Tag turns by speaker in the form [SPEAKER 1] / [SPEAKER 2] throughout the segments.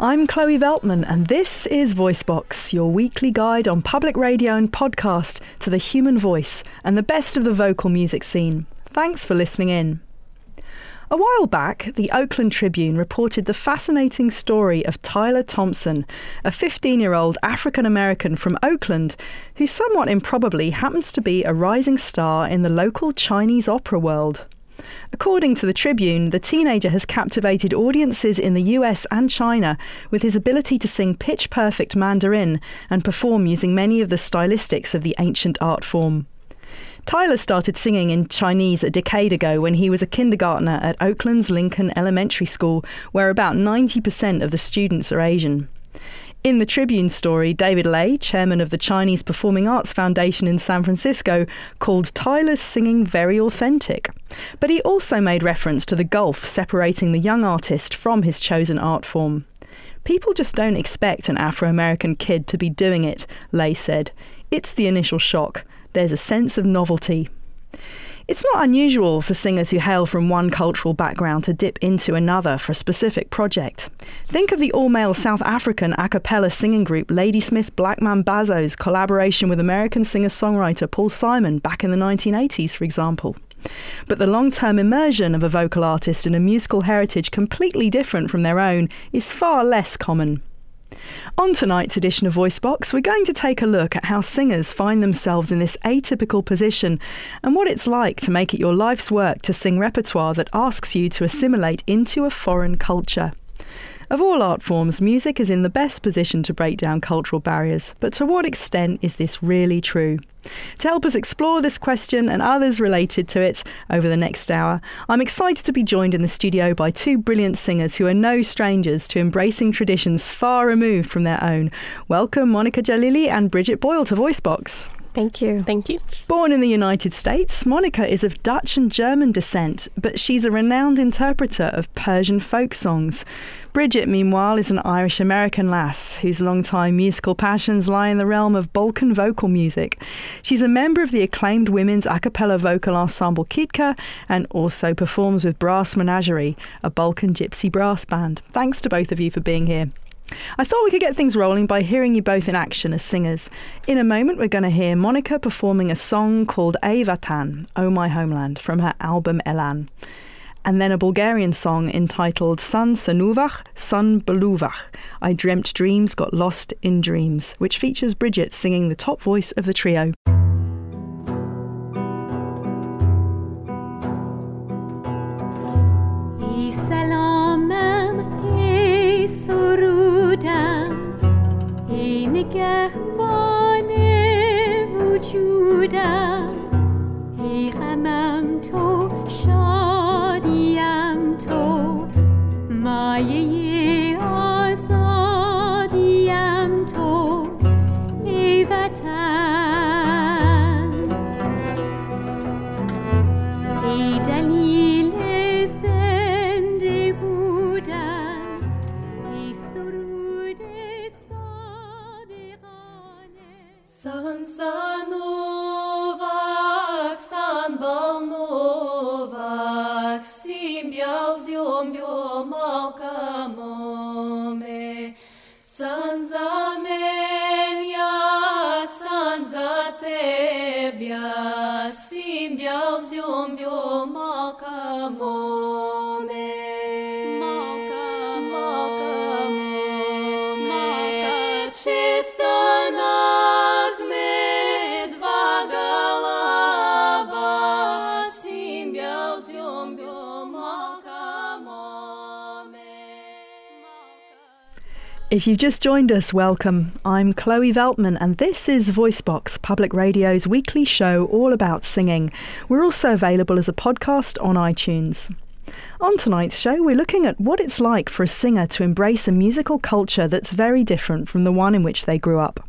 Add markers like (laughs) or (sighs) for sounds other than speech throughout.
[SPEAKER 1] I'm Chloe Veltman, and this is Voicebox, your weekly guide on public radio and podcast to the human voice and the best of the vocal music scene. Thanks for listening in. A while back, the Oakland Tribune reported the fascinating story of Tyler Thompson, a 15 year old African American from Oakland who somewhat improbably happens to be a rising star in the local Chinese opera world. According to the Tribune, the teenager has captivated audiences in the US and China with his ability to sing pitch perfect Mandarin and perform using many of the stylistics of the ancient art form. Tyler started singing in Chinese a decade ago when he was a kindergartner at Oakland's Lincoln Elementary School, where about 90% of the students are Asian. In the Tribune story, David Lay, chairman of the Chinese Performing Arts Foundation in San Francisco, called Tyler's singing very authentic. But he also made reference to the gulf separating the young artist from his chosen art form. People just don't expect an Afro American kid to be doing it, Lay said. It's the initial shock. There's a sense of novelty. It's not unusual for singers who hail from one cultural background to dip into another for a specific project. Think of the all male South African a cappella singing group Ladysmith Black Mambazo's collaboration with American singer songwriter Paul Simon back in the 1980s, for example. But the long term immersion of a vocal artist in a musical heritage completely different from their own is far less common. On tonight's edition of Voicebox, we're going to take a look at how singers find themselves in this atypical position and what it's like to make it your life's work to sing repertoire that asks you to assimilate into a foreign culture. Of all art forms, music is in the best position to break down cultural barriers, but to what extent is this really true? To help us explore this question and others related to it over the next hour, I'm excited to be joined in the studio by two brilliant singers who are no strangers to embracing traditions far removed from their own. Welcome, Monica Jalili and Bridget Boyle to Voicebox.
[SPEAKER 2] Thank you.
[SPEAKER 3] Thank you.
[SPEAKER 1] Born in the United States, Monica is of Dutch and German descent, but she's a renowned interpreter of Persian folk songs. Bridget, meanwhile, is an Irish American lass whose long-time musical passions lie in the realm of Balkan vocal music. She's a member of the acclaimed women's a cappella vocal ensemble Kitka and also performs with Brass Menagerie, a Balkan gypsy brass band. Thanks to both of you for being here. I thought we could get things rolling by hearing you both in action as singers. In a moment, we're going to hear Monica performing a song called Ey Vatan, Oh My Homeland, from her album Elan. And then a Bulgarian song entitled Sun Sanuvach, Sun Beluvach, I Dreamt Dreams Got Lost in Dreams, which features Bridget singing the top voice of the trio.
[SPEAKER 2] نگهبان وجودم. ای غمم تو شادیم تو. مایه
[SPEAKER 1] If you've just joined us, welcome. I'm Chloe Veltman, and this is Voicebox, Public Radio's weekly show all about singing. We're also available as a podcast on iTunes. On tonight's show, we're looking at what it's like for a singer to embrace a musical culture that's very different from the one in which they grew up.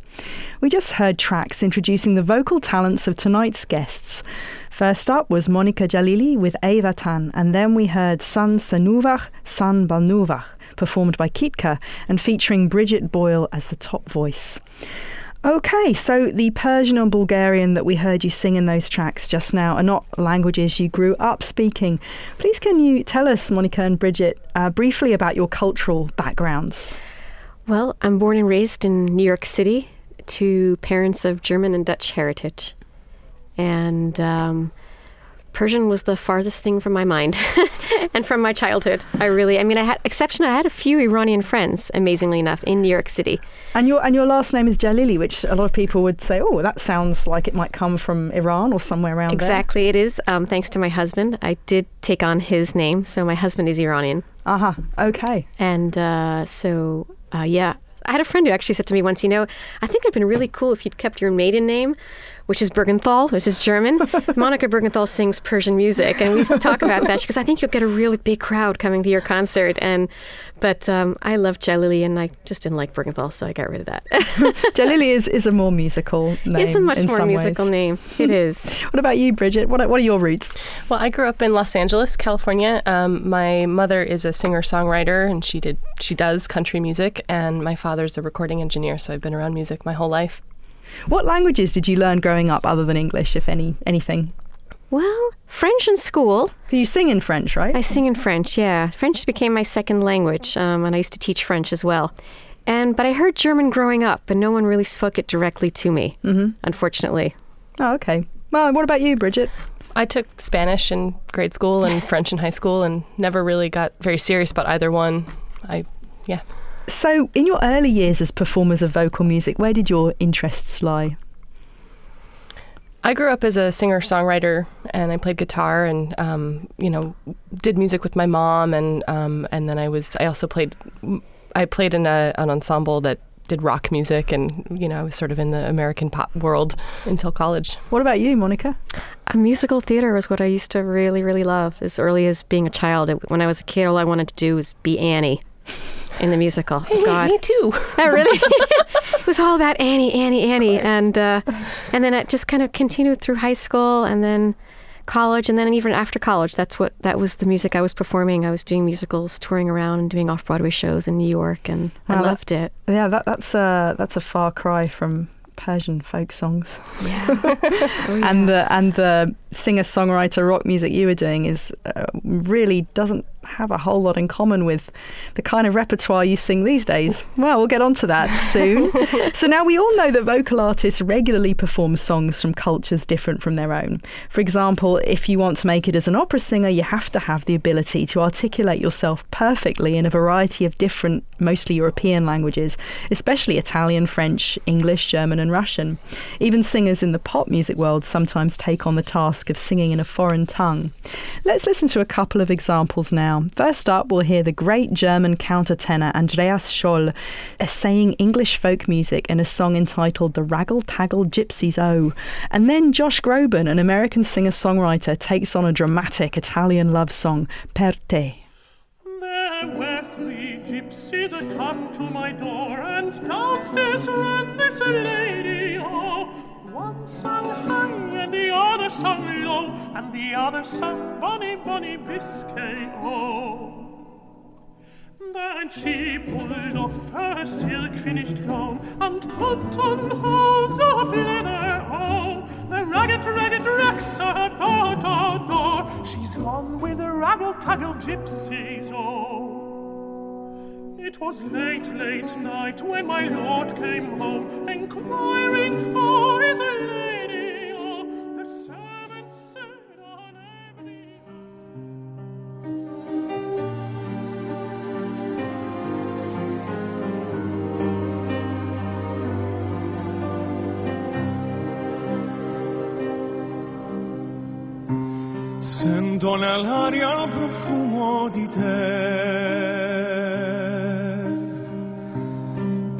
[SPEAKER 1] We just heard tracks introducing the vocal talents of tonight's guests. First up was Monica Jalili with Ey Vatan, and then we heard San Sanuvach, San Balnuvach, performed by Kitka and featuring Bridget Boyle as the top voice. Okay, so the Persian and Bulgarian that we heard you sing in those tracks just now are not languages you grew up speaking. Please, can you tell us, Monica and Bridget, uh, briefly about your cultural backgrounds?
[SPEAKER 4] Well, I'm born and raised in New York City to parents of German and Dutch heritage. And um, Persian was the farthest thing from my mind (laughs) and from my childhood. I really, I mean, I had, exception, I had a few Iranian friends, amazingly enough, in New York City.
[SPEAKER 1] And your and your last name is Jalili, which a lot of people would say, oh, that sounds like it might come from Iran or somewhere around
[SPEAKER 4] Exactly, it is. Um, thanks to my husband. I did take on his name. So my husband is Iranian.
[SPEAKER 1] there. Uh huh. Okay.
[SPEAKER 4] And uh, so, uh, yeah, I had a friend who actually said to me once, you know, I think it'd been really cool if you'd kept your maiden name, which is Bergenthal, which is German. (laughs) Monica Bergenthal sings Persian music, and we used to talk about that. She goes, I think you'll get a really big crowd coming to your concert. And but um, I love Jalili, and I just didn't like Bergenthal, so I got rid of that. (laughs)
[SPEAKER 1] Jalili is, is a more musical name.
[SPEAKER 4] it's a much
[SPEAKER 1] in
[SPEAKER 4] more musical
[SPEAKER 1] ways.
[SPEAKER 4] name. It (laughs) is.
[SPEAKER 1] What about you, Bridget? What are, what are your roots?
[SPEAKER 5] Well, I grew up in Los Angeles, California. Um, my mother is a singer-songwriter, and she did she does country music, and my father's a recording engineer. So I've been around music my whole life.
[SPEAKER 1] What languages did you learn growing up other than English, if any anything?
[SPEAKER 4] Well, French in school.
[SPEAKER 1] You sing in French, right?
[SPEAKER 4] I sing in French, yeah. French became my second language, um, and I used to teach French as well. And but I heard German growing up, and no one really spoke it directly to me, mm-hmm. unfortunately.
[SPEAKER 1] oh, okay. Well, what about you, Bridget?
[SPEAKER 5] I took Spanish in grade school and French in high school, and never really got very serious about either one. I, yeah.
[SPEAKER 1] So, in your early years as performers of vocal music, where did your interests lie?
[SPEAKER 5] I grew up as a singer songwriter, and I played guitar, and um, you know, did music with my mom, and um, and then I was I also played I played in a, an ensemble that did rock music, and you know, I was sort of in the American pop world until college.
[SPEAKER 1] What about you, Monica?
[SPEAKER 4] A musical theater was what I used to really, really love as early as being a child. It- When I was a kid, all I wanted to do was be Annie (laughs) in the musical. God,
[SPEAKER 5] Me too. (laughs)
[SPEAKER 4] Oh, really? (laughs) it was all about Annie, Annie, Annie, and uh, and then it just kind of continued through high school, and then college, and then even after college. That's what that was the music I was performing. I was doing musicals, touring around, and doing off Broadway shows in New York, and I
[SPEAKER 1] Wow, that-
[SPEAKER 4] loved it.
[SPEAKER 1] Yeah, that, that's a that's a far cry from Persian folk songs. Yeah, (laughs) and the and the singer songwriter rock music you were doing is uh, really doesn't have a whole lot in common with the kind of repertoire you sing these days. Well, we'll get onto that soon. (laughs) so now we all know that vocal artists regularly perform songs from cultures different from their own. For example, if you want to make it as an opera singer, you have to have the ability to articulate yourself perfectly in a variety of different, mostly European languages, especially Italian, French, English, German, and Russian. Even singers in the pop music world sometimes take on the task of singing in a foreign tongue. Let's listen to a couple of examples now. First up, we'll hear the great German countertenor Andreas Scholl uh, essaying English folk music in a song entitled The Raggle Taggle Gypsies O. And then Josh Groban, an American singer songwriter, takes on a dramatic Italian love song, Per te.
[SPEAKER 6] There were three gypsies come to my door, and downstairs ran this lady. Oh, one sang high, and the other sang low, and the other sang Bonnie, Bonnie Biscay. Oh. Then she pulled off her silk finished gown and put on hose of leather. Oh, the ragged, ragged Rex about our door. She's gone with the raggle taggle gypsies. Oh, it was late, late night when my lord came home, inquiring for his lady. Oh, the servant said on every
[SPEAKER 7] Sento nell'aria il profumo di te.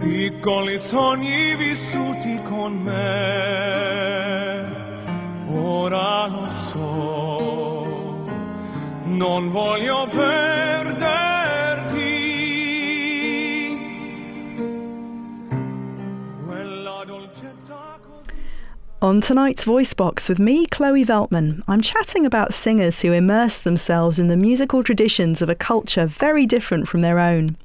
[SPEAKER 7] Piccoli sogni vissuti con me. Ora lo so. non voglio perderti.
[SPEAKER 1] On tonight's Voice Box with me, Chloe Veltman, I'm chatting about singers who immerse themselves in the musical traditions of a culture very different from their own.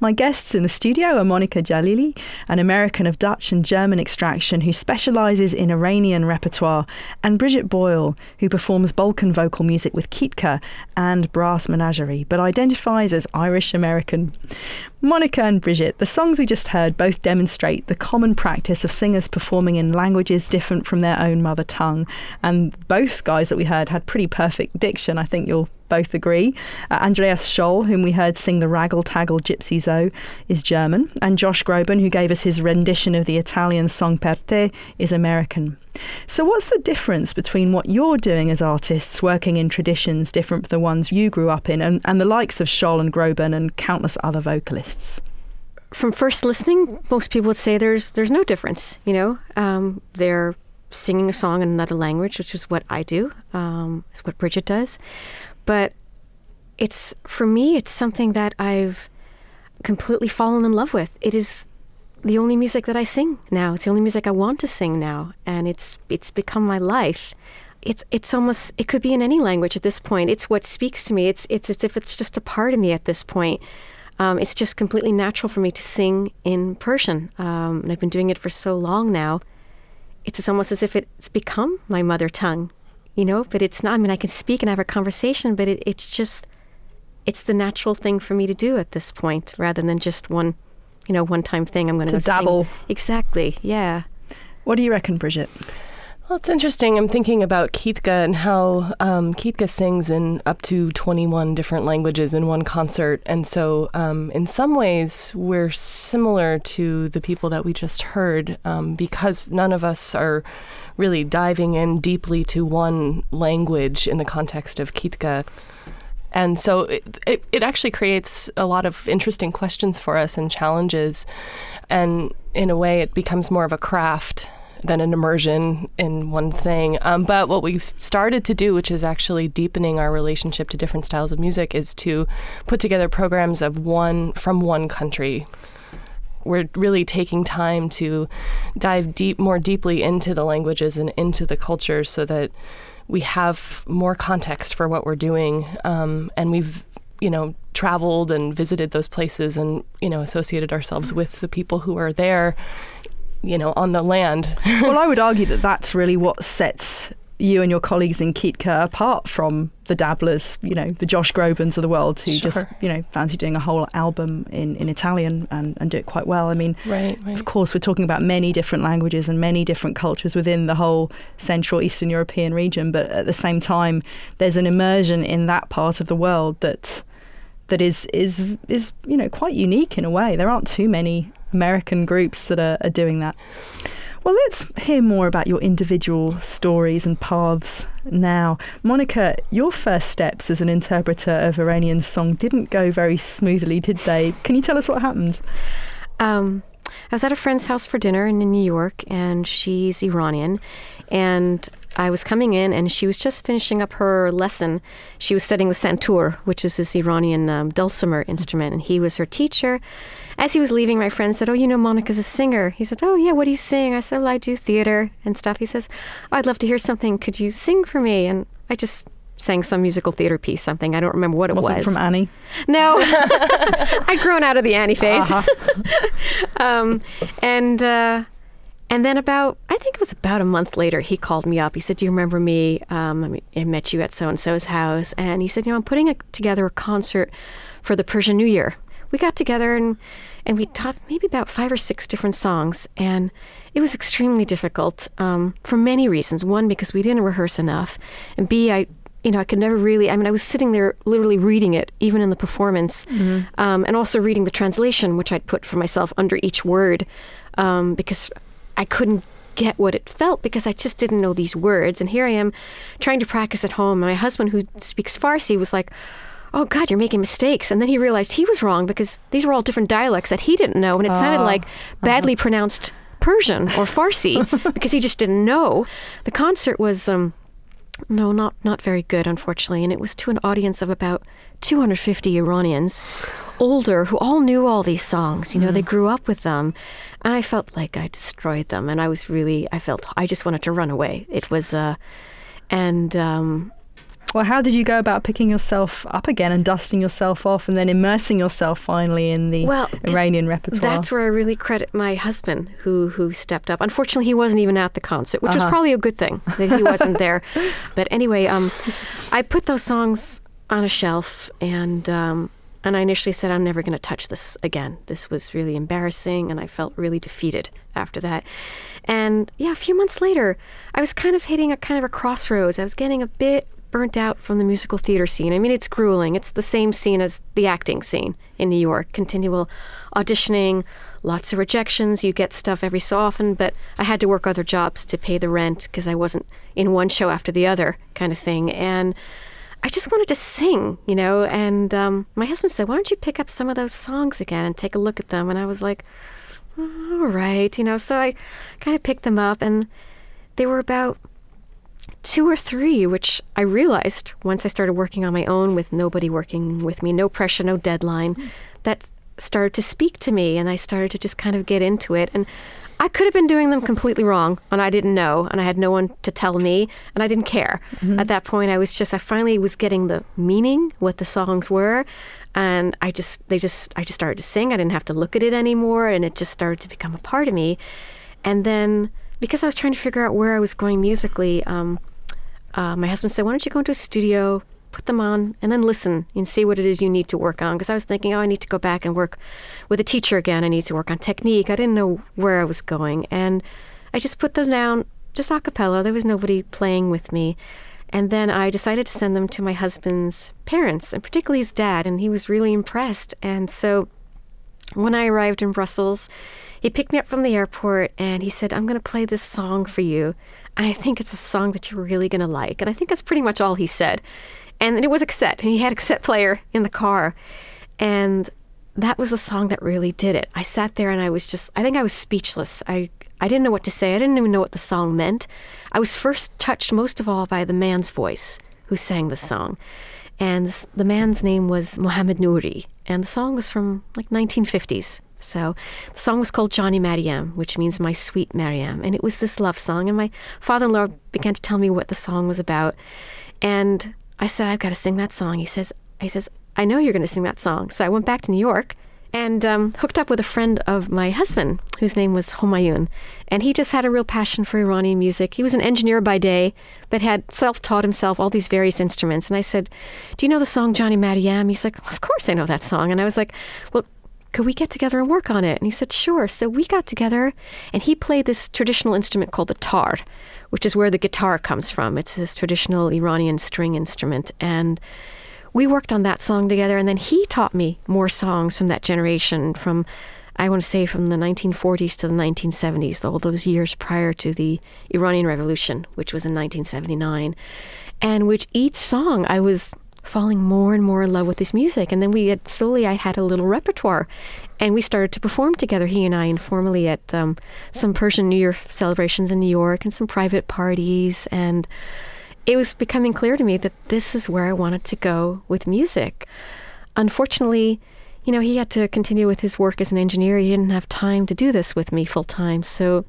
[SPEAKER 1] My guests in the studio are Monica Jalili, an American of Dutch and German extraction who specialises in Iranian repertoire, and Bridget Boyle, who performs Balkan vocal music with Kitka and Brass Menagerie, but identifies as Irish American. Monica and Bridget, the songs we just heard both demonstrate the common practice of singers performing in languages different from their own mother tongue. And both guys that we heard had pretty perfect diction, I think you'll both agree. Uh, Andreas Scholl, whom we heard sing the Raggle Taggle Gypsies O, is German, and Josh Groban, who gave us his rendition of the Italian song Per te, is American. So, what's the difference between what you're doing as artists, working in traditions different from the ones you grew up in, and, and the likes of Scholl and Groban and countless other vocalists?
[SPEAKER 4] From first listening, most people would say there's there's no difference. You know, um, they're singing a song in another language, which is what I do. Um, is what Bridget does, but it's for me, it's something that I've completely fallen in love with. It is the only music that I sing now. It's the only music I want to sing now, and it's it's become my life. It's it's almost it could be in any language at this point. It's what speaks to me. It's it's as if it's just a part of me at this point. Um, it's just completely natural for me to sing in Persian, um, and I've been doing it for so long now. It's almost as if it's become my mother tongue, you know. But it's not. I mean, I can speak and have a conversation, but it, it's just it's the natural thing for me to do at this point, rather than just one, you know, one-time thing. I'm going
[SPEAKER 1] To
[SPEAKER 4] go sing.
[SPEAKER 1] dabble.
[SPEAKER 4] Exactly. Yeah.
[SPEAKER 1] What do you reckon, Bridget?
[SPEAKER 5] Well, it's interesting. I'm thinking about Kitka and how um, Kitka sings in up to 21 different languages in one concert. And so, um, in some ways, we're similar to the people that we just heard um, because none of us are really diving in deeply to one language in the context of Kitka. And so it, it, it actually creates a lot of interesting questions for us and challenges. And in a way, it becomes more of a craft than an immersion in one thing. Um, but what we've started to do, which is actually deepening our relationship to different styles of music, is to put together programs of one from one country. We're really taking time to dive deep, more deeply into the languages and into the cultures, so that we have more context for what we're doing. Um, and we've, you know, traveled and visited those places and, you know, associated ourselves with the people who are there, you know, on the land. (laughs)
[SPEAKER 1] well, I would argue that that's really what sets you and your colleagues in Kitka apart from the dabblers, you know, the Josh Grobans of the world who just, you know, fancy doing a whole album in, in Italian and, and do it quite well. I mean,
[SPEAKER 5] right,
[SPEAKER 1] of course, we're talking about many different languages and many different cultures within the whole Central Eastern European region, but at the same time, there's an immersion in that part of the world that that is is is you know quite unique in a way. There aren't too many American groups that are, are doing that. Well, let's hear more about your individual stories and paths now. Monica, your first steps as an interpreter of Iranian song didn't go very smoothly, did they? Can you tell us what happened?
[SPEAKER 4] Um, I was at a friend's house for dinner in New York, and she's Iranian. And I was coming in, and she was just finishing up her lesson. She was studying the santur, which is this Iranian um, dulcimer instrument, and he was her teacher. As he was leaving, my friend said, "Oh, you know, Monica's a singer." He said, "Oh, yeah. What do you sing?" I said, "Well, I do theater and stuff." He says, oh, "I'd love to hear something. Could you sing for me?" And I just sang some musical theater piece, something. I don't remember what it
[SPEAKER 1] Was
[SPEAKER 4] was.
[SPEAKER 1] it from Annie?
[SPEAKER 4] No, (laughs) I'd grown out of the Annie phase. (laughs) um, and uh, and then about I think it was about a month later, he called me up. He said, "Do you remember me? Um, I, met you at so and so's house." And he said, "You know, I'm putting a, together a concert for the Persian New Year." We got together and and we taught maybe about five or six different songs, and it was extremely difficult um, for many reasons. One, because we didn't rehearse enough, and B, I you know, I could never really. I mean, I was sitting there literally reading it, even in the performance, um, and also reading the translation, which I'd put for myself under each word, um, because I couldn't get what it felt because I just didn't know these words. And here I am, trying to practice at home. My husband, who speaks Farsi, was like. Oh God, you're making mistakes. And then he realized he was wrong because these were all different dialects that he didn't know, and it sounded like badly pronounced Persian or Farsi (laughs) because he just didn't know. The concert was um, No, not not very good, unfortunately. And it was to an audience of about 250 Iranians, older, who all knew all these songs. You know, they grew up with them, and I felt like I destroyed them. And I was really, I felt, I just wanted to run away. It was, uh, and um,
[SPEAKER 1] Well, how did you go about picking yourself up again and dusting yourself off and then immersing yourself finally in the
[SPEAKER 4] Well,
[SPEAKER 1] Iranian repertoire?
[SPEAKER 4] That's where I really credit my husband, who who stepped up. Unfortunately, he wasn't even at the concert, which was
[SPEAKER 1] Uh-huh.
[SPEAKER 4] probably a good thing that he wasn't there. (laughs) But anyway, um, I put those songs on a shelf, and um, and I initially said I'm never going to touch this again. This was really embarrassing, and I felt really defeated after that. And yeah, a few months later, I was kind of hitting a kind of a crossroads. I was getting a bit burnt out from the musical theater scene. I mean, it's grueling. It's the same scene as the acting scene in New York. Continual auditioning, lots of rejections. You get stuff every so often, but I had to work other jobs to pay the rent because I wasn't in one show after the other kind of thing. And I just wanted to sing, you know. And um, my husband said, "Why don't you pick up some of those songs again and take a look at them?" And I was like, "All right," you know. So I kind of picked them up, and they were about two or three, which I realized once I started working on my own with nobody working with me, no pressure, no deadline, that started to speak to me, and I started to just kind of get into it. And I could have been doing them completely wrong, and I didn't know, and I had no one to tell me, and I didn't care. At that point, I was just, I finally was getting the meaning, what the songs were, and I just, they just, I just started to sing. I didn't have to look at it anymore, and it just started to become a part of me. And then, because I was trying to figure out where I was going musically, um, uh, my husband said, "Why don't you go into a studio, put them on, and then listen and see what it is you need to work on?" Because I was thinking, "Oh, I need to go back and work with a teacher again. I need to work on technique." I didn't know where I was going, and I just put them down just a cappella. There was nobody playing with me. And then I decided to send them to my husband's parents, and particularly his dad, and he was really impressed. And so when I arrived in Brussels, he picked me up from the airport and he said, I'm going to play this song for you. And I think it's a song that you're really going to like. And I think that's pretty much all he said. And it was a cassette, and he had a cassette player in the car. And that was the song that really did it. I sat there and I was just, I think I was speechless. I, I didn't know what to say. I didn't even know what the song meant. I was first touched most of all by the man's voice who sang the song. And the man's name was Mohammed Nouri. And the song was from like 1950s. So the song was called Johnny Mariam, which means my sweet Mariam. And it was this love song. And my father in law began to tell me what the song was about. And I said, I've got to sing that song. He says, he says, I know you're going to sing that song. So I went back to New York and um, hooked up with a friend of my husband, whose name was Homayun. And he just had a real passion for Iranian music. He was an engineer by day, but had self taught himself all these various instruments. And I said, Do you know the song Johnny Mariam? He's like, Of course I know that song. And I was like, Well, could we get together and work on it? And he said, Sure. So we got together, and he played this traditional instrument called the tar, which is where the guitar comes from. It's this traditional Iranian string instrument. And we worked on that song together, and then he taught me more songs from that generation, from I want to say from the 1940s to the 1970s, all those years prior to the Iranian Revolution, which was in 1979, and which each song I was falling more and more in love with his music, and then we had slowly I had a little repertoire, and we started to perform together, he and I, informally at um, some Persian New Year celebrations in New York and some private parties, and it was becoming clear to me that this is where I wanted to go with music. Unfortunately, you know, he had to continue with his work as an engineer. He didn't have time to do this with me full time. So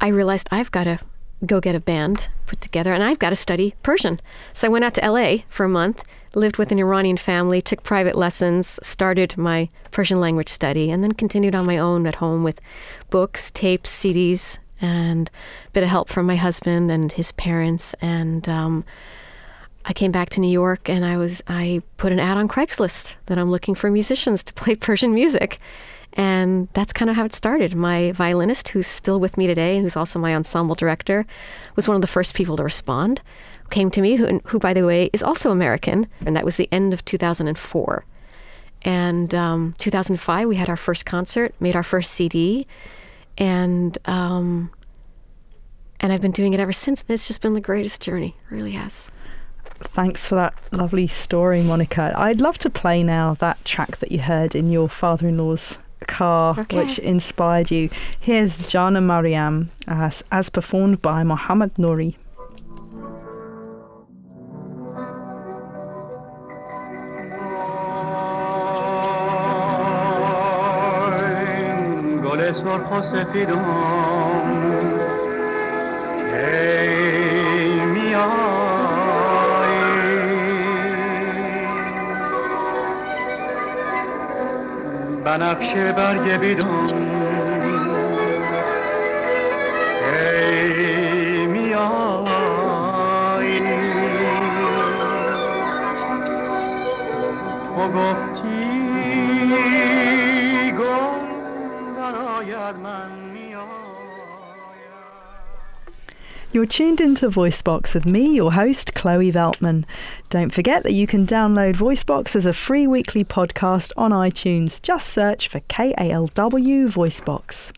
[SPEAKER 4] I realized I've got to go get a band put together and I've got to study Persian. So I went out to LA for a month, lived with an Iranian family, took private lessons, started my Persian language study, and then continued on my own at home with books, tapes, CDs, and a bit of help from my husband and his parents. And um, I came back to New York and I was I put an ad on Craigslist that I'm looking for musicians to play Persian music. And that's kind of how it started. My violinist, who's still with me today and who's also my ensemble director, was one of the first people to respond. Came to me, who, who by the way, is also American, and that was the end of 2004. And um, 2005, we had our first concert, made our first CD, and um, and I've been doing it ever since. And it's just been the greatest journey. It really has.
[SPEAKER 1] Thanks for that lovely story, Monica. I'd love to play now that track that you heard in your father in law's car
[SPEAKER 4] okay.
[SPEAKER 1] which inspired you. Here's Jana Mariam as, as performed by Mohammad Nouri.
[SPEAKER 7] سرخ و سفید بنفشه برگ بیدم ای میایی تو گفتی
[SPEAKER 1] You're tuned into VoiceBox with me, your host, Chloe Veltman. Don't forget that you can download VoiceBox as a free weekly podcast on iTunes. Just search for KALW VoiceBox.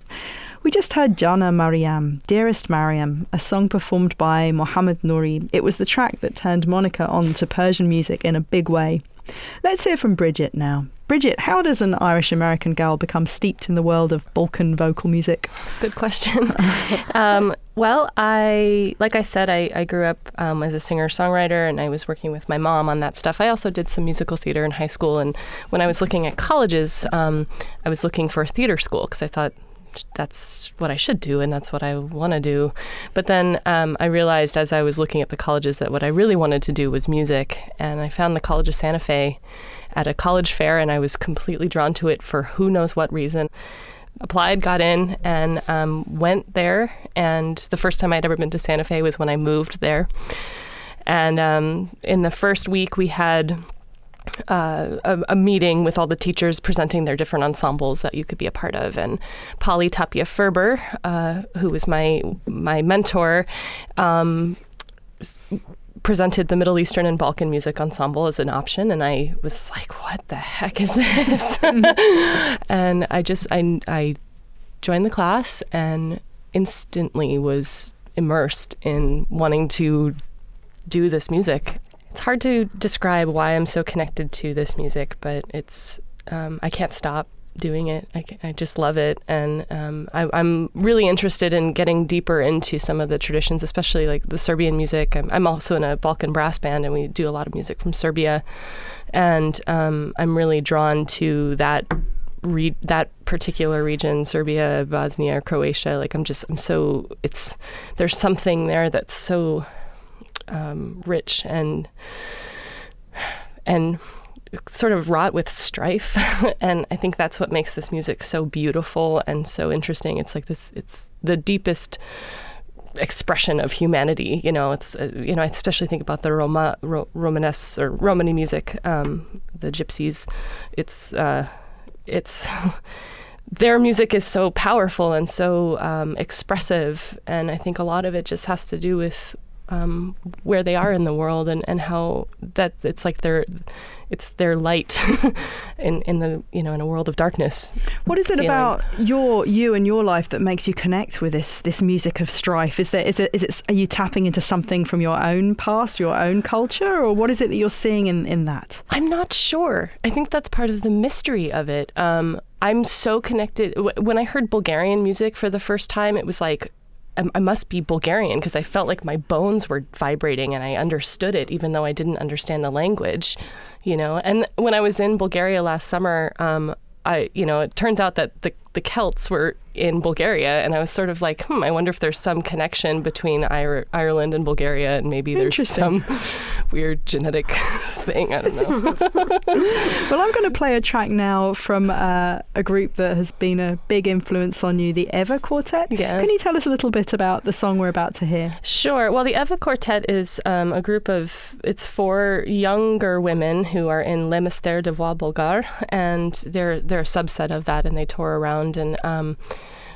[SPEAKER 1] We just heard Jana Mariam, Dearest Mariam, a song performed by Mohammed Nouri. It was the track that turned Monica on to Persian music in a big way. Let's hear from Bridget now. Bridget, how does an Irish American girl become steeped in the world of Balkan vocal music?
[SPEAKER 5] Good question. (laughs) um, well, I, like I said, I, I grew up um, as a singer songwriter and I was working with my mom on that stuff. I also did some musical theater in high school. And when I was looking at colleges, um, I was looking for a theater school because I thought that's what I should do and that's what I want to do. But then um, I realized as I was looking at the colleges that what I really wanted to do was music. And I found the College of Santa Fe at a college fair and I was completely drawn to it for who knows what reason. Applied, got in, and um, went there. And the first time I'd ever been to Santa Fe was when I moved there. And um, in the first week, we had uh, a, a meeting with all the teachers presenting their different ensembles that you could be a part of. And Polly Tapia Ferber, uh, who was my my mentor, um, presented the Middle Eastern and Balkan Music Ensemble as an option, and I was like, "What the heck is this?" (laughs) and I just I I joined the class and instantly was immersed in wanting to do this music. It's hard to describe why I'm so connected to this music, but it's um, I can't stop doing it. I, I just love it, and um, I, I'm really interested in getting deeper into some of the traditions, especially like the Serbian music. I'm, I'm also in a Balkan brass band, and we do a lot of music from Serbia, and um, I'm really drawn to that. Re- that particular region, Serbia, Bosnia, Croatia, like I'm just, I'm so, it's, there's something there that's so um, rich and and sort of wrought with strife. (laughs) And i think that's what makes this music so beautiful and so interesting. It's like this it's the deepest expression of humanity you know? It's uh, you know i especially think about the roma Ro- romanesque or romani music um, the gypsies. It's uh, it's (laughs) their music is so powerful and so um, expressive, and I think a lot of it just has to do with um, where they are in the world and, and how that it's like their it's their light (laughs) in in the you know in a world of darkness.
[SPEAKER 1] What is it
[SPEAKER 5] feelings.
[SPEAKER 1] about your you and your life that makes you connect with this this music of strife? Is there is it is it are you tapping into something from your own past, your own culture, or what is it that you're seeing in in that?
[SPEAKER 5] I'm not sure. I think that's part of the mystery of it. Um, I'm so connected. When I heard Bulgarian music for the first time, it was like, I, must be Bulgarian because I felt like my bones were vibrating and I understood it, even though I didn't understand the language, you know. And when I was in Bulgaria last summer, um, I, you know, it turns out that the the Celts were in Bulgaria, and I was sort of like, hmm, I wonder if there's some connection between Ir- Ireland and Bulgaria, and maybe there's some (laughs) weird genetic (laughs) thing. I don't know. (laughs)
[SPEAKER 1] Well, I'm going to play a track now from uh, a group that has been a big influence on you, the Eva Quartet.
[SPEAKER 5] Yeah.
[SPEAKER 1] Can you tell us a little bit about the song we're about to hear?
[SPEAKER 5] Sure. Well, the Eva Quartet is um, a group of it's four younger women who are in Le Mystère des Voix Bulgares, and they're they're a subset of that, and they tour around. And um,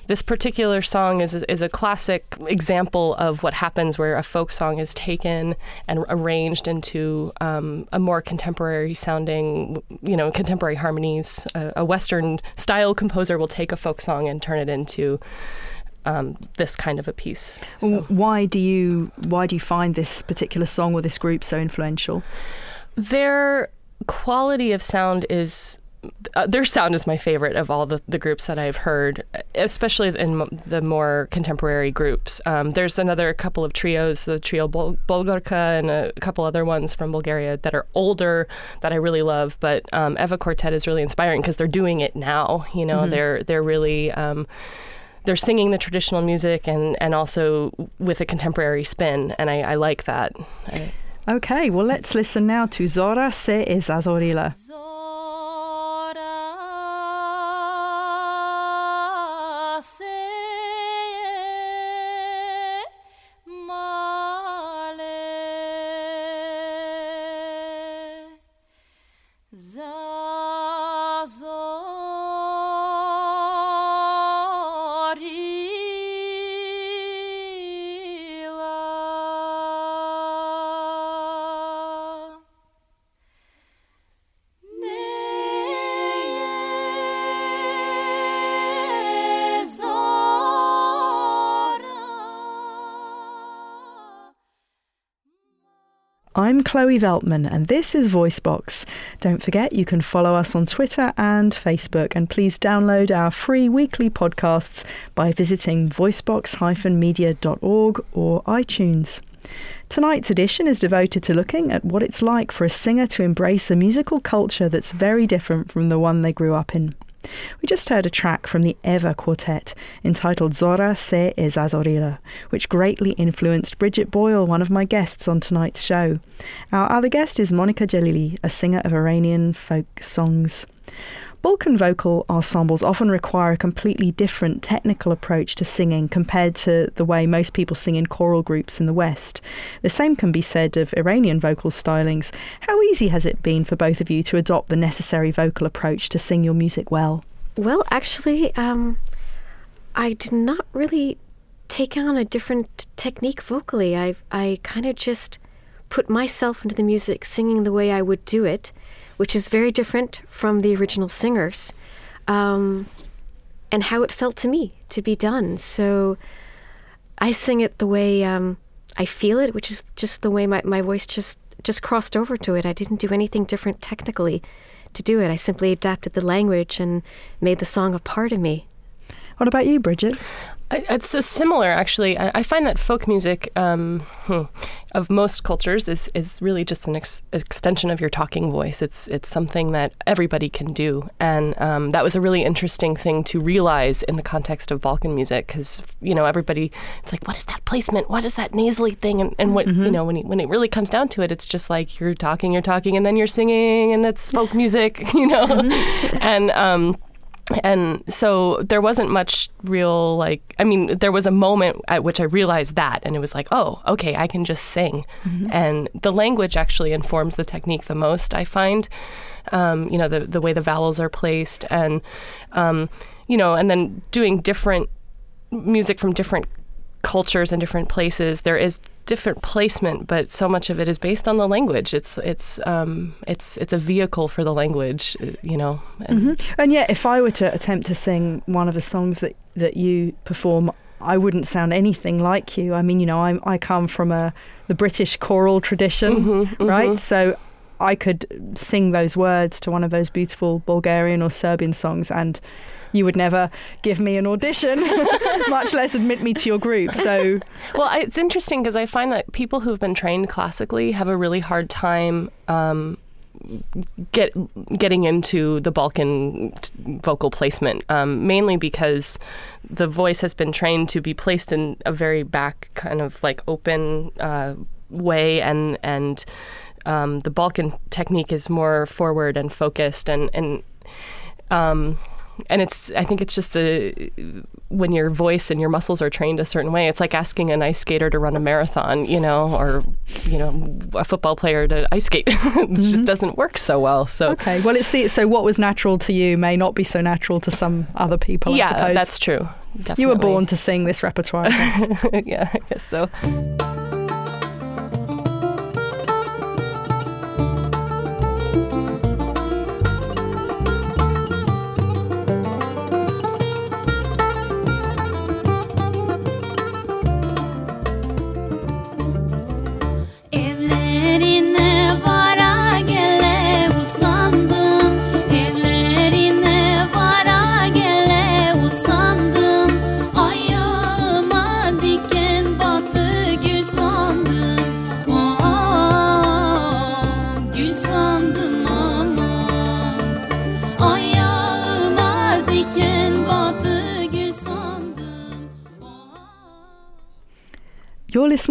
[SPEAKER 5] this particular song is is a classic example of what happens where a folk song is taken and arranged into um, a more contemporary sounding, you know, contemporary harmonies. A, a Western style composer will take a folk song and turn it into um, this kind of a piece. So-
[SPEAKER 1] Why do you why do you find this particular song or this group so influential?
[SPEAKER 5] their quality of sound is uh, their sound is my favorite of all the, the groups that I've heard, especially in m- the more contemporary groups. Um, there's another couple of trios, the trio Bul- Bulgarka and a couple other ones from Bulgaria that are older that I really love. But um, Eva Quartet is really inspiring because they're doing it now. You know, they're they're really um, they're singing the traditional music and, and also with a contemporary spin, and I, I like that. I,
[SPEAKER 1] Okay, well, let's listen now to Zora se iz Azorila.
[SPEAKER 3] Zora
[SPEAKER 1] I'm Chloe Veltman, and this is VoiceBox. Don't forget you can follow us on Twitter and Facebook, and please download our free weekly podcasts by visiting voicebox-media.org or iTunes. Tonight's edition is devoted to looking at what it's like for a singer to embrace a musical culture that's very different from the one they grew up in. We just heard a track from the Eva Quartet entitled Zora se iz Azorila, which greatly influenced Bridget Boyle, one of my guests on tonight's show. Our other guest is Monica Jalili, a singer of Iranian folk songs. Balkan vocal ensembles often require a completely different technical approach to singing compared to the way most people sing in choral groups in the West. The same can be said of Iranian vocal stylings. How easy has it been for both of you to adopt the necessary vocal approach to sing your music well?
[SPEAKER 4] Well, actually, um, I did not really take on a different technique vocally. I I kind of just put myself into the music, singing the way I would do it, which is very different from the original singers, um, and how it felt to me to be done. So I sing it the way um, I feel it, which is just the way my, my voice just just crossed over to it. I didn't do anything different technically to do it. I simply adapted the language and made the song a part of me.
[SPEAKER 1] What about you, Bridget?
[SPEAKER 5] I- It's similar, actually. I, I find that folk music um, hmm, of most cultures is, is really just an ex- extension of your talking voice. It's it's something that everybody can do, and um, that was a really interesting thing to realize in the context of Balkan music, because you know everybody, it's like, what is that placement? What is that nasally thing? And, and what you know when it, when it really comes down to it, it's just like you're talking, you're talking, and then you're singing, and that's folk music, (laughs) you know, and. Um, and so there wasn't much real like i mean there was a moment at which i realized that and it was like oh okay i can just sing. And the language actually informs the technique the most i find um, you know the, the way the vowels are placed and um, you know and then doing different music from different cultures and different places there is different placement but so much of it is based on the language it's it's um, it's it's a vehicle for the language uh, you know and
[SPEAKER 1] And yet, if I were to attempt to sing one of the songs that, that you perform, I wouldn't sound anything like you. I mean, you know, I'm, I come from a the British choral tradition, right? So I could sing those words to one of those beautiful Bulgarian or Serbian songs, and you would never give me an audition, (laughs) much less admit me to your group. So,
[SPEAKER 5] Well, it's interesting because I find that people who've been trained classically have a really hard time um, get getting into the Balkan t- vocal placement, um, mainly because the voice has been trained to be placed in a very back, kind of like open uh, way, and and um, the Balkan technique is more forward and focused, and and um, and it's I think it's just a when your voice and your muscles are trained a certain way. It's like asking an ice skater to run a marathon, you know, or you know, a football player to ice skate. (laughs) it just mm-hmm. doesn't work so well. So
[SPEAKER 1] okay. Well, it's see. So, what was natural to you may not be so natural to some other people. I
[SPEAKER 5] yeah,
[SPEAKER 1] suppose.
[SPEAKER 5] that's true.
[SPEAKER 1] You were born to sing this repertoire. (laughs)
[SPEAKER 5] Yeah, I guess so.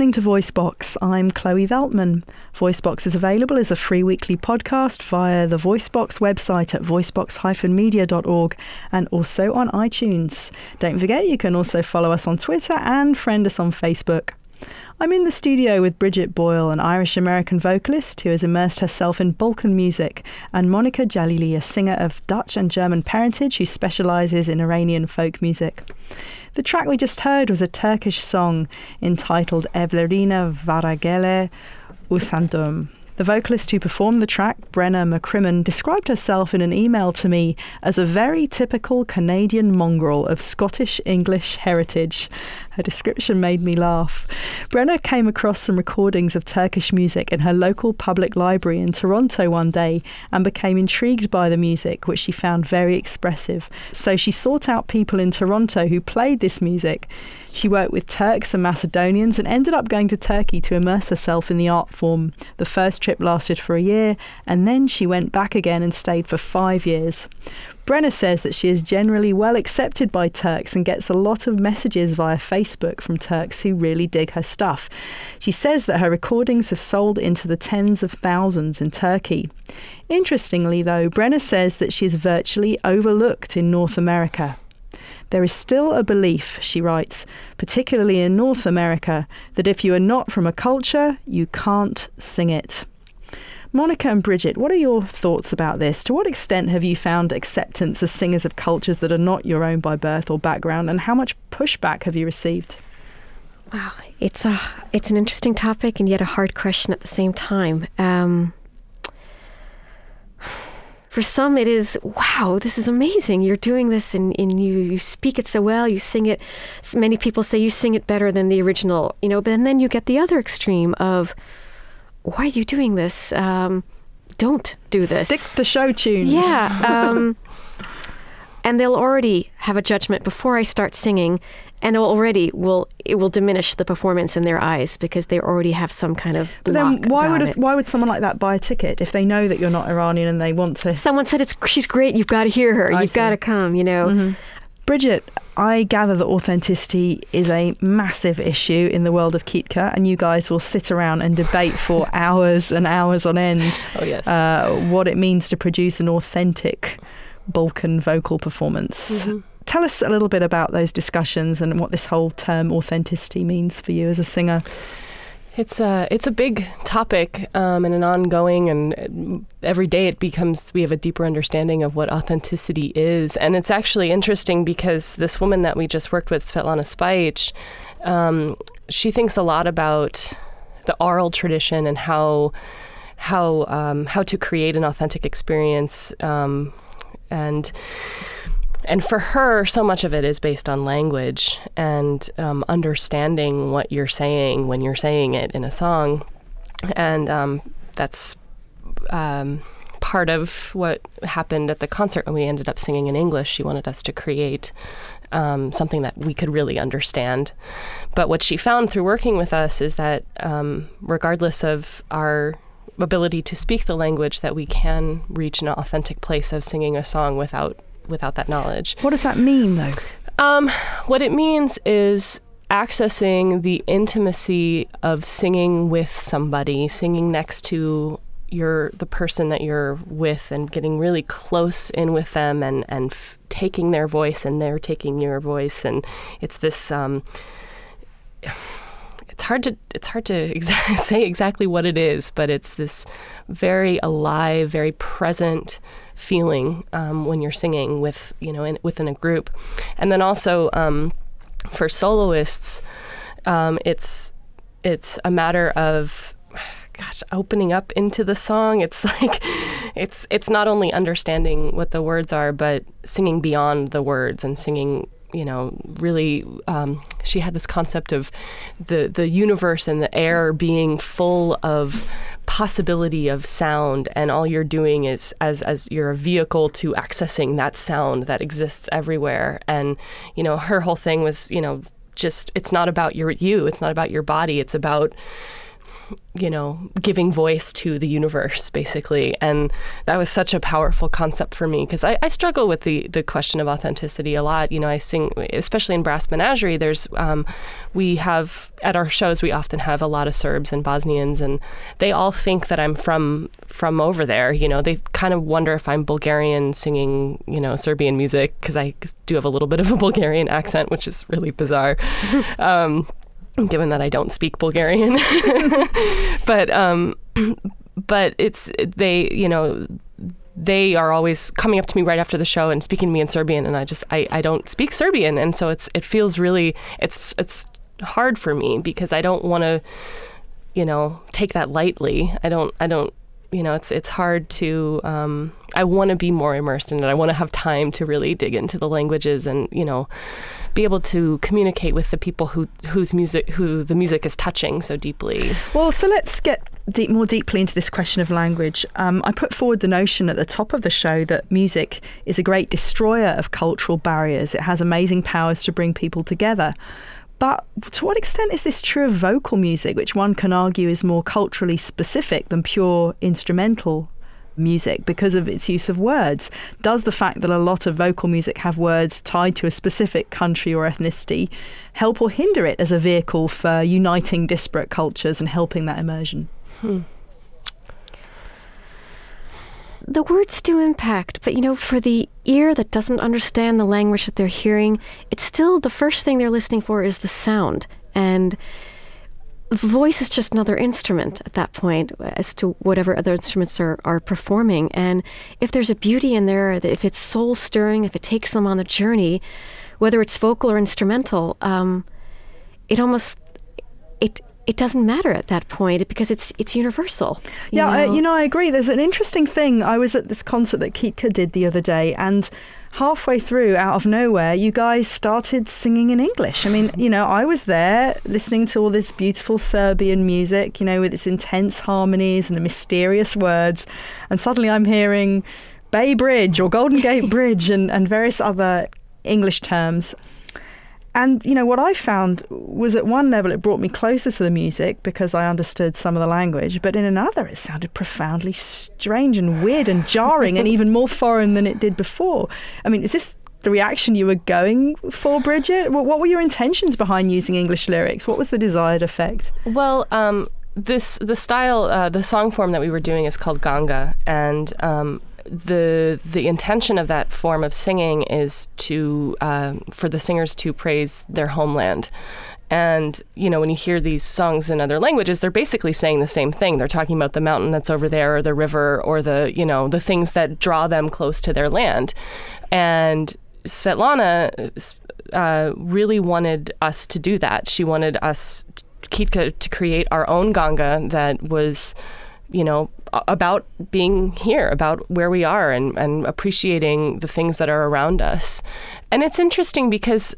[SPEAKER 1] Listening to VoiceBox. I'm Chloe Veltman. VoiceBox is available as a free weekly podcast via the VoiceBox website at voicebox-media.org and also on iTunes. Don't forget you can also follow us on Twitter and friend us on Facebook. I'm in the studio with Bridget Boyle, an Irish American vocalist who has immersed herself in Balkan music, and Monica Jalili, a singer of Dutch and German parentage who specialises in Iranian folk music. The track we just heard was a Turkish song entitled Evlerina Varagele Usandum. The vocalist who performed the track, Brenna McCrimmon, described herself in an email to me as a very typical Canadian mongrel of Scottish English heritage. Her description made me laugh. Brenna came across some recordings of Turkish music in her local public library in Toronto one day and became intrigued by the music, which she found very expressive. So she sought out people in Toronto who played this music. She worked with Turks and Macedonians and ended up going to Turkey to immerse herself in the art form. The first trip lasted for a year, and then she went back again and stayed for five years. Brenna says that she is generally well accepted by Turks and gets a lot of messages via Facebook from Turks who really dig her stuff. She says that her recordings have sold into the tens of thousands in Turkey. Interestingly, though, Brenna says that she is virtually overlooked in North America. There is still a belief, she writes, particularly in North America, that if you are not from a culture, you can't sing it. Monica and Bridget, what are your thoughts about this? To what extent have you found acceptance as singers of cultures that are not your own by birth or background, and how much pushback have you received?
[SPEAKER 4] Wow, it's a it's an interesting topic and yet a hard question at the same time. Um, for some, it is wow, this is amazing. You're doing this, and, and you you speak it so well. You sing it. Many people say you sing it better than the original. You know, but then you get the other extreme of why are you doing this? Um, don't do this.
[SPEAKER 1] Stick to show tunes.
[SPEAKER 4] Yeah. Um, and they'll already have a judgment before I start singing, and it will already will it will diminish the performance in their eyes because they already have some kind of.
[SPEAKER 1] But then why would
[SPEAKER 4] it.
[SPEAKER 1] why would someone like that buy a ticket if they know that you're not Iranian and they want to?
[SPEAKER 4] someone said it's she's great? You've got to hear her.
[SPEAKER 1] I
[SPEAKER 4] You've got to come. You know.
[SPEAKER 1] Bridget, I gather that authenticity is a massive issue in the world of Kitka, and you guys will sit around and debate for (laughs) hours and hours on end
[SPEAKER 5] Oh yes.
[SPEAKER 1] uh, what it means to produce an authentic Balkan vocal performance. Tell us a little bit about those discussions and what this whole term authenticity means for you as a singer.
[SPEAKER 5] It's a it's a big topic um, and an ongoing, and every day it becomes we have a deeper understanding of what authenticity is. And it's actually interesting because this woman that we just worked with, Svetlana Spajic, um, she thinks a lot about the oral tradition and how how um, how to create an authentic experience. Um, and and for her, so much of it is based on language and um, understanding what you're saying when you're saying it in a song. And um, that's um, part of what happened at the concert when we ended up singing in English. She wanted us to create um, something that we could really understand. But what she found through working with us is that um, regardless of our ability to speak the language, that we can reach an authentic place of singing a song without without that knowledge.
[SPEAKER 1] What does that mean, though?
[SPEAKER 5] Um, what it means is accessing the intimacy of singing with somebody, singing next to your the person that you're with, and getting really close in with them, and and f- taking their voice, and they're taking your voice, and it's this. Um, it's hard to it's hard to (laughs) exa- say exactly what it is, but it's this very alive, very present feeling um, when you're singing with you know in, within a group, and then also um, for soloists, um, it's it's a matter of gosh opening up into the song. It's (laughs) like it's it's not only understanding what the words are but singing beyond the words and singing you know really um, she had this concept of the the universe and the air being full of possibility of sound and all you're doing is as as you're a vehicle to accessing that sound that exists everywhere. And you know her whole thing was you know just it's not about your you it's not about your body it's about you know, giving voice to the universe, basically. And that was such a powerful concept for me because I, I, struggle with the, the question of authenticity a lot. You know, I sing, especially in Brass Menagerie, there's, um, we have, at our shows, we often have a lot of Serbs and Bosnians, and they all think that I'm from, from over there. You know, they kind of wonder if I'm Bulgarian singing, you know, Serbian music because I do have a little bit of a Bulgarian accent, which is really bizarre. (laughs) um, given that I don't speak Bulgarian. (laughs) but um, (clears throat) but it's they you know they are always coming up to me right after the show and speaking to me in Serbian, and I just I, I don't speak Serbian, and so it's it feels really it's it's hard for me because I don't want to you know take that lightly. I don't I don't you know it's it's hard to um, I want to be more immersed in it. I want to have time to really dig into the languages and you know be able to communicate with the people who whose music who the music is touching so deeply.
[SPEAKER 1] Well, so let's get deep, more deeply into this question of language. Um, I put forward the notion at the top of the show that music is a great destroyer of cultural barriers. It has amazing powers to bring people together. But to what extent is this true of vocal music, which one can argue is more culturally specific than pure instrumental music because of its use of words. Does the fact that a lot of vocal music have words tied to a specific country or ethnicity help or hinder it as a vehicle for uniting disparate cultures and helping that immersion? Hmm.
[SPEAKER 4] The words do impact, but you know, for the ear that doesn't understand the language that they're hearing, it's still the first thing they're listening for is the sound. And the voice is just another instrument at that point as to whatever other instruments are, are performing. And if there's a beauty in there, if it's soul stirring, if it takes them on the journey, whether it's vocal or instrumental, um, it almost it it doesn't matter at that point because it's it's universal.
[SPEAKER 1] You yeah, know? I, you know, I agree. There's an interesting thing. I was at this concert that Kitka did the other day, and halfway through, out of nowhere, you guys started singing in English. I mean, you know, I was there listening to all this beautiful Serbian music, you know, with its intense harmonies and the mysterious words, and suddenly I'm hearing Bay Bridge or Golden Gate (laughs) Bridge and, and various other English terms. And you know what I found was at one level it brought me closer to the music because I understood some of the language, but in another it sounded profoundly strange and weird and jarring and (laughs) even more foreign than it did before. I mean, is this the reaction you were going for, Bridget? What were your intentions behind using English lyrics? What was the desired effect?
[SPEAKER 5] Well, um, this the style, uh, the song form that we were doing is called ganga, and um, the the intention of that form of singing is to uh, for the singers to praise their homeland. And you know, when you hear these songs in other languages, they're basically saying the same thing. They're talking about the mountain that's over there, or the river, or the you know the things that draw them close to their land. And Svetlana uh, really wanted us to do that. She wanted us, Kitka, to create our own ganga that was you know, about being here, about where we are and, and appreciating the things that are around us. And it's interesting because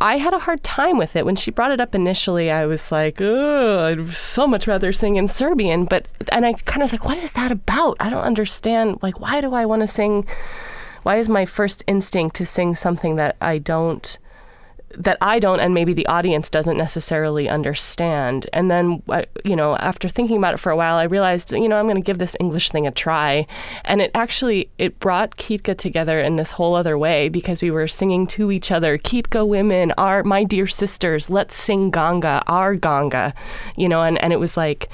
[SPEAKER 5] I had a hard time with it. When she brought it up initially, I was like, oh, I'd so much rather sing in Serbian. But, and I kind of was like, what is that about? I don't understand. Like, why do I want to sing? Why is my first instinct to sing something that I don't that I don't, and maybe the audience doesn't necessarily understand. And then, you know, after thinking about it for a while, I realized, you know, I'm going to give this English thing a try. And it actually it brought Kitka together in this whole other way because we were singing to each other, Kitka women, our my dear sisters, let's sing Ganga, our Ganga, you know, and and it was like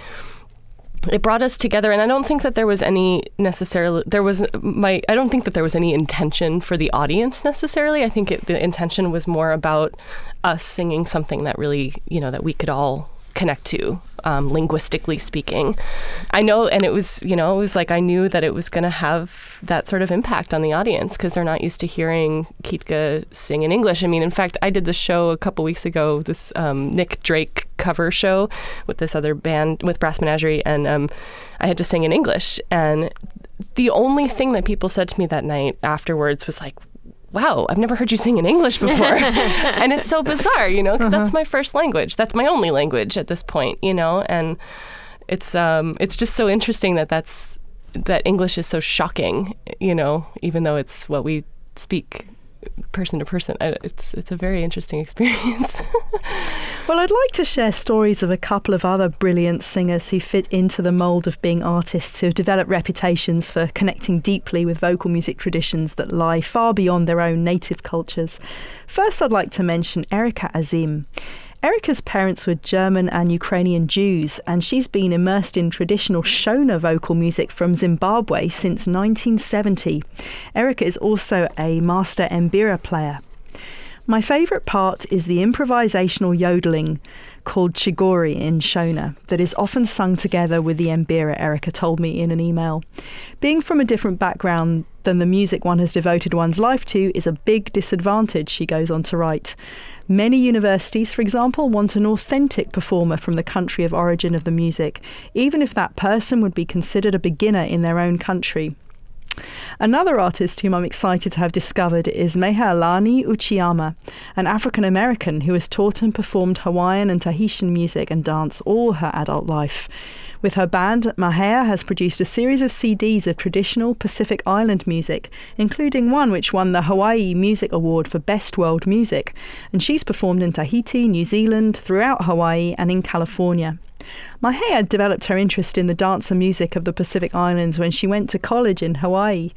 [SPEAKER 5] it brought us together and i don't think that there was any necessarily there was my i don't think that there was any intention for the audience necessarily. I think it, the intention was more about us singing something that really you know that we could all connect to, um, linguistically speaking. I know, and it was, you know, it was like I knew that it was going to have that sort of impact on the audience because they're not used to hearing Kitka sing in English. I mean, in fact, I did the show a couple weeks ago, this um, Nick Drake cover show with this other band, with Brass Menagerie, and um, I had to sing in English. And the only thing that people said to me that night afterwards was like, wow, I've never heard you sing in English before. (laughs) and it's so bizarre, you know, because uh-huh. that's my first language. That's my only language at this point, you know, and it's um, it's just so interesting that that's that English is so shocking, you know, even though it's what we speak person to person. It's it's a very interesting (laughs) experience. (laughs)
[SPEAKER 1] Well, I'd like to share stories of a couple of other brilliant singers who fit into the mould of being artists who have developed reputations for connecting deeply with vocal music traditions that lie far beyond their own native cultures. First, I'd like to mention Erika Azim. Erika's parents were German and Ukrainian Jews, and she's been immersed in traditional Shona vocal music from Zimbabwe since 1970. Erika is also a master mbira player. My favourite part is the improvisational yodeling called Chigori in Shona that is often sung together with the mbira, Erika told me in an email. Being from a different background than the music one has devoted one's life to is a big disadvantage, she goes on to write. Many universities, for example, want an authentic performer from the country of origin of the music, even if that person would be considered a beginner in their own country. Another artist whom I'm excited to have discovered is Mahealani Uchiyama, an African American who has taught and performed Hawaiian and Tahitian music and dance all her adult life. With her band, Mahea has produced a series of CDs of traditional Pacific Island music, including one which won the Hawaii Music Award for Best World Music, and she's performed in Tahiti, New Zealand, throughout Hawaii, and in California. Mahea had developed her interest in the dance and music of the Pacific Islands when she went to college in Hawaii,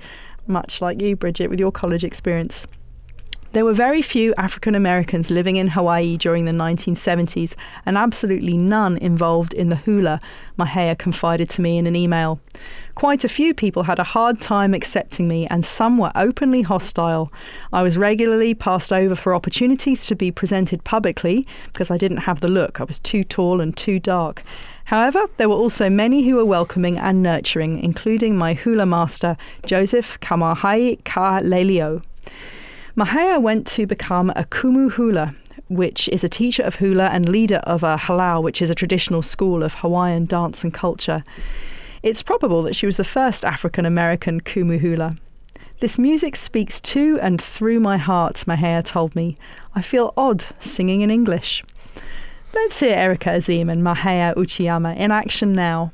[SPEAKER 1] much like you, Bridget, with your college experience. There were very few African Americans living in Hawaii during the 1970s, and absolutely none involved in the hula, Mahea confided to me in an email. Quite a few people had a hard time accepting me, and some were openly hostile. I was regularly passed over for opportunities to be presented publicly because I didn't have the look. I was too tall and too dark. However, there were also many who were welcoming and nurturing, including my hula master, Joseph Kamahai Ka Lelio. Mahea went to become a kumu hula, which is a teacher of hula and leader of a halau, which is a traditional school of Hawaiian dance and culture. It's probable that she was the first African American kumu hula. This music speaks to and through my heart, Mahea told me. I feel odd singing in English. Let's hear Erika Azim and Mahea Uchiyama in action now.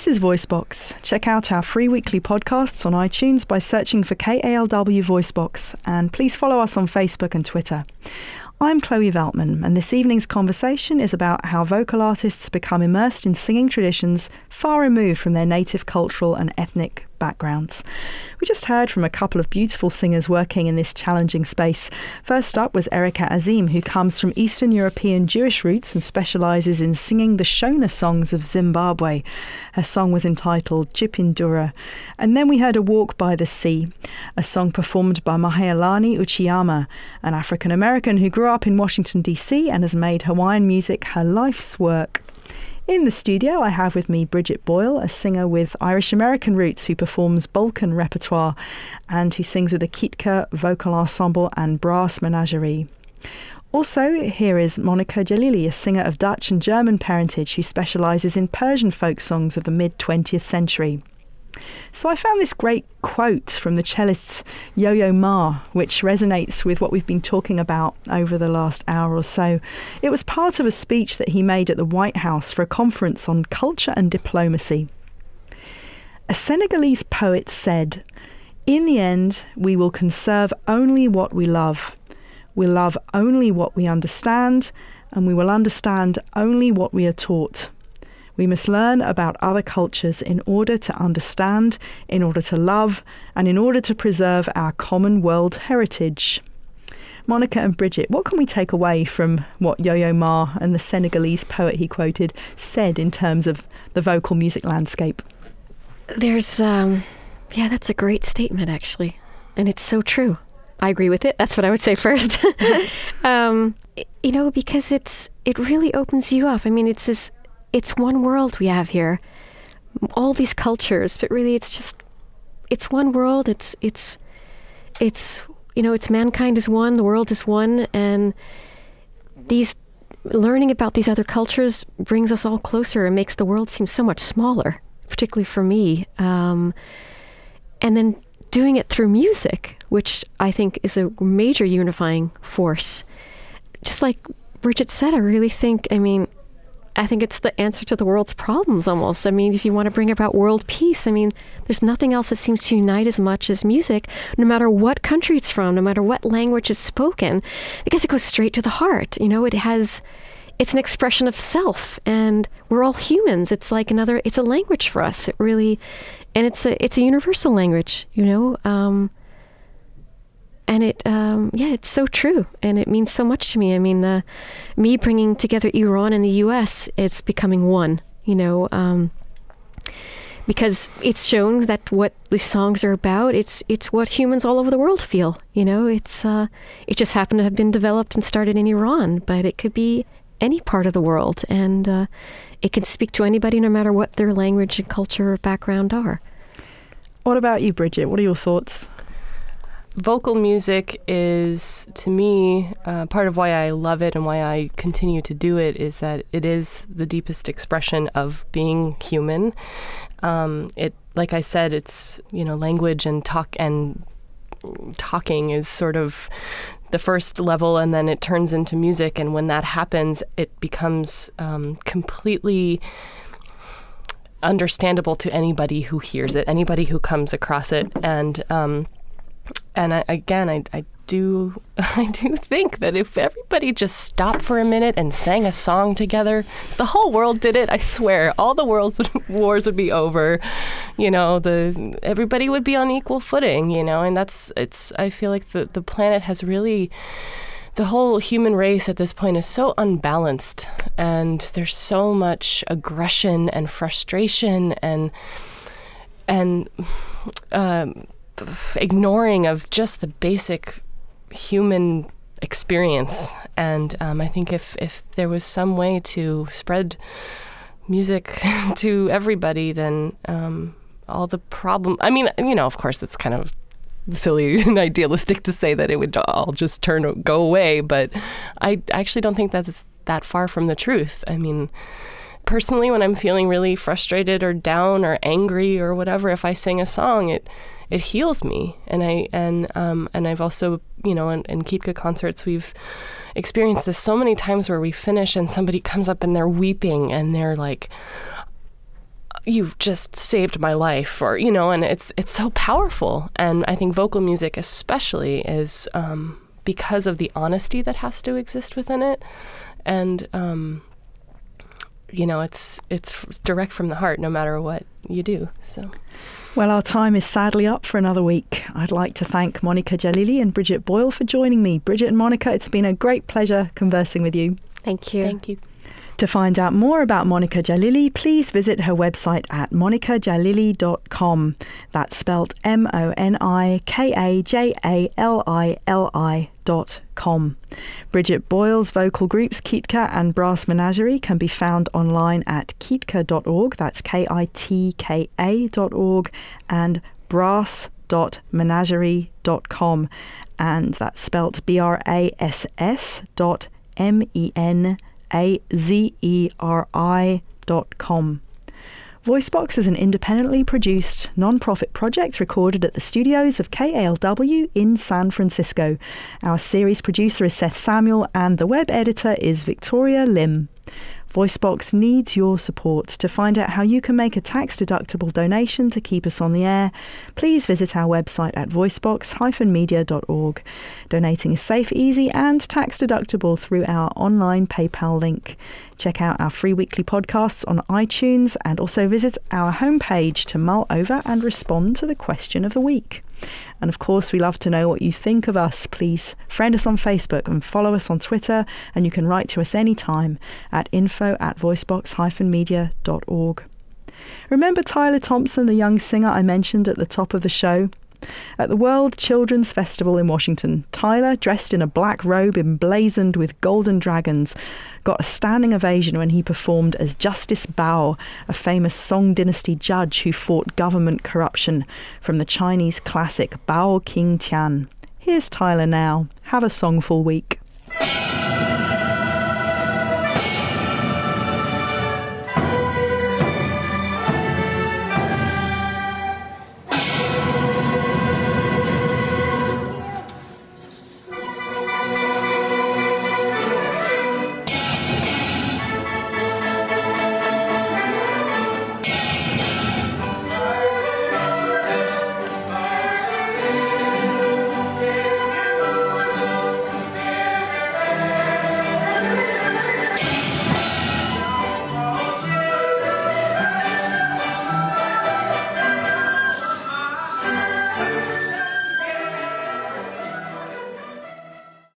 [SPEAKER 1] This is Voicebox. Check out our free weekly podcasts on iTunes by searching for KALW Voicebox, and please follow us on Facebook and Twitter. I'm Chloe Veltman, and this evening's conversation is about how vocal artists become immersed in singing traditions far removed from their native cultural and ethnic backgrounds. We just heard from a couple of beautiful singers working in this challenging space. First up was Erika Azim, who comes from Eastern European Jewish roots and specialises in singing the Shona songs of Zimbabwe. Her song was entitled Chipindura. And then we heard A Walk by the Sea, a song performed by Mahealani Uchiyama, an African American who grew up in Washington, D.C. and has made Hawaiian music her life's work. In the studio, I have with me Bridget Boyle, a singer with Irish American roots who performs Balkan repertoire and who sings with the Kitka Vocal Ensemble and Brass Menagerie. Also, here is Monica Jalili, a singer of Dutch and German parentage who specialises in Persian folk songs of the mid 20th century. So I found this great quote from the cellist Yo Yo Ma, which resonates with what we've been talking about over the last hour or so. It was part of a speech that he made at the White House for a conference on culture and diplomacy. A Senegalese poet said, In the end, we will conserve only what we love. We'll love only what we understand, and we will understand only what we are taught. We must learn about other cultures in order to understand, in order to love, and in order to preserve our common world heritage. Monica and Bridget, what can we take away from what Yo Yo Ma and the Senegalese poet he quoted said in terms of the vocal music landscape?
[SPEAKER 4] There's, um, yeah, that's a great statement, actually. And it's so true. I agree with it. That's what I would say first. (laughs) um, you know, because it's, it really opens you up. I mean, it's this, it's one world we have here. All these cultures, but really it's just, it's one world. It's, it's, it's, you know, it's mankind is one, the world is one. And these, learning about these other cultures brings us all closer and makes the world seem so much smaller, particularly for me. Um, and then doing it through music, which I think is a major unifying force. Just like Bridget said, I really think, I mean, I think it's the answer to the world's problems almost. I mean, if you want to bring about world peace, I mean, there's nothing else that seems to unite as much as music, no matter what country it's from, no matter what language it's spoken, because it goes straight to the heart. You know, it has, it's an expression of self, and we're all humans. It's like another, it's a language for us. It really, and it's a, it's a universal language, you know. Um, and it um, yeah it's so true. And it means so much to me. I mean uh, me bringing together iran and the us it's becoming one you know um, because it's shown that what these songs are about it's it's what humans all over the world feel you know? It's uh, it just happened to have been developed and started in iran but it could be any part of the world. And uh, it can speak to anybody no matter what their language and culture or background are.
[SPEAKER 1] What about you, Bridget? What are your thoughts?
[SPEAKER 5] Vocal music is to me uh, part of why I love it and why I continue to do it is that it is the deepest expression of being human. Um, it, like I said, it's you know language and talk and talking is sort of the first level, and then it turns into music. And when that happens, it becomes um, completely understandable to anybody who hears it, anybody who comes across it, and um, and I, again, I, I do (laughs) I do think that if everybody just stopped for a minute and sang a song together, the whole world did it. I swear, all the world's would, (laughs) wars would be over. You know, the everybody would be on equal footing. You know, and that's it's. I feel like the the planet has really. The whole human race at this point is so unbalanced, and there's so much aggression and frustration and and (sighs) um, ignoring of just the basic human experience. And um, I think if, if there was some way to spread music (laughs) to everybody, then um, all the problem. I mean, you know, of course, it's kind of silly and (laughs) idealistic to say that it would all just turn go away, but I actually don't think that's that far from the truth. I mean, personally, when I'm feeling really frustrated or down or angry or whatever, if I sing a song, it it heals me. And I and um, and I've also you know in, in Kitka concerts we've experienced this so many times where we finish and somebody comes up and they're weeping and they're like you've just saved my life or you know and it's it's so powerful. And i think vocal music especially is um, because of the honesty that has to exist within it. And um, you know it's it's direct from the heart no matter what you do so
[SPEAKER 1] Well, our time is sadly up for another week. I'd like to thank Monica Jalili and Bridget Boyle for joining me. Bridget and Monica, it's been a great pleasure conversing with you.
[SPEAKER 4] thank you
[SPEAKER 5] thank you
[SPEAKER 1] To find out more about Monica Jalili, please visit her website at monicajalili.com. That's spelt M O N I K A J A L I L I dot com. Bridget Boyle's vocal groups Kitka and Brass Menagerie can be found online at kitka.org, that's K I T K A dot org, and brass.menagerie.com, and that's spelt B R A S S dot M E N A Z E R I dot com. Voicebox is an independently produced non-profit project recorded at the studios of KALW in San Francisco. Our series producer is Seth Samuel and the web editor is Victoria Lim. Voicebox needs your support. To find out how you can make a tax deductible donation to keep us on the air, please visit our website at voicebox-media.org. Donating is safe, easy, and tax deductible through our online PayPal link. Check out our free weekly podcasts on iTunes and also visit our homepage to mull over and respond to the question of the week. And of course, we love to know what you think of us. Please friend us on Facebook and follow us on Twitter. And you can write to us anytime at info at voicebox-media.org. Remember Tyler Thompson, the young singer I mentioned at the top of the show? At the World Children's Festival in Washington, Tyler, dressed in a black robe emblazoned with golden dragons, got a standing ovation when he performed as Justice Bao, a famous Song Dynasty judge who fought government corruption from the Chinese classic Bao King Tian. Here's Tyler now. Have a songful week.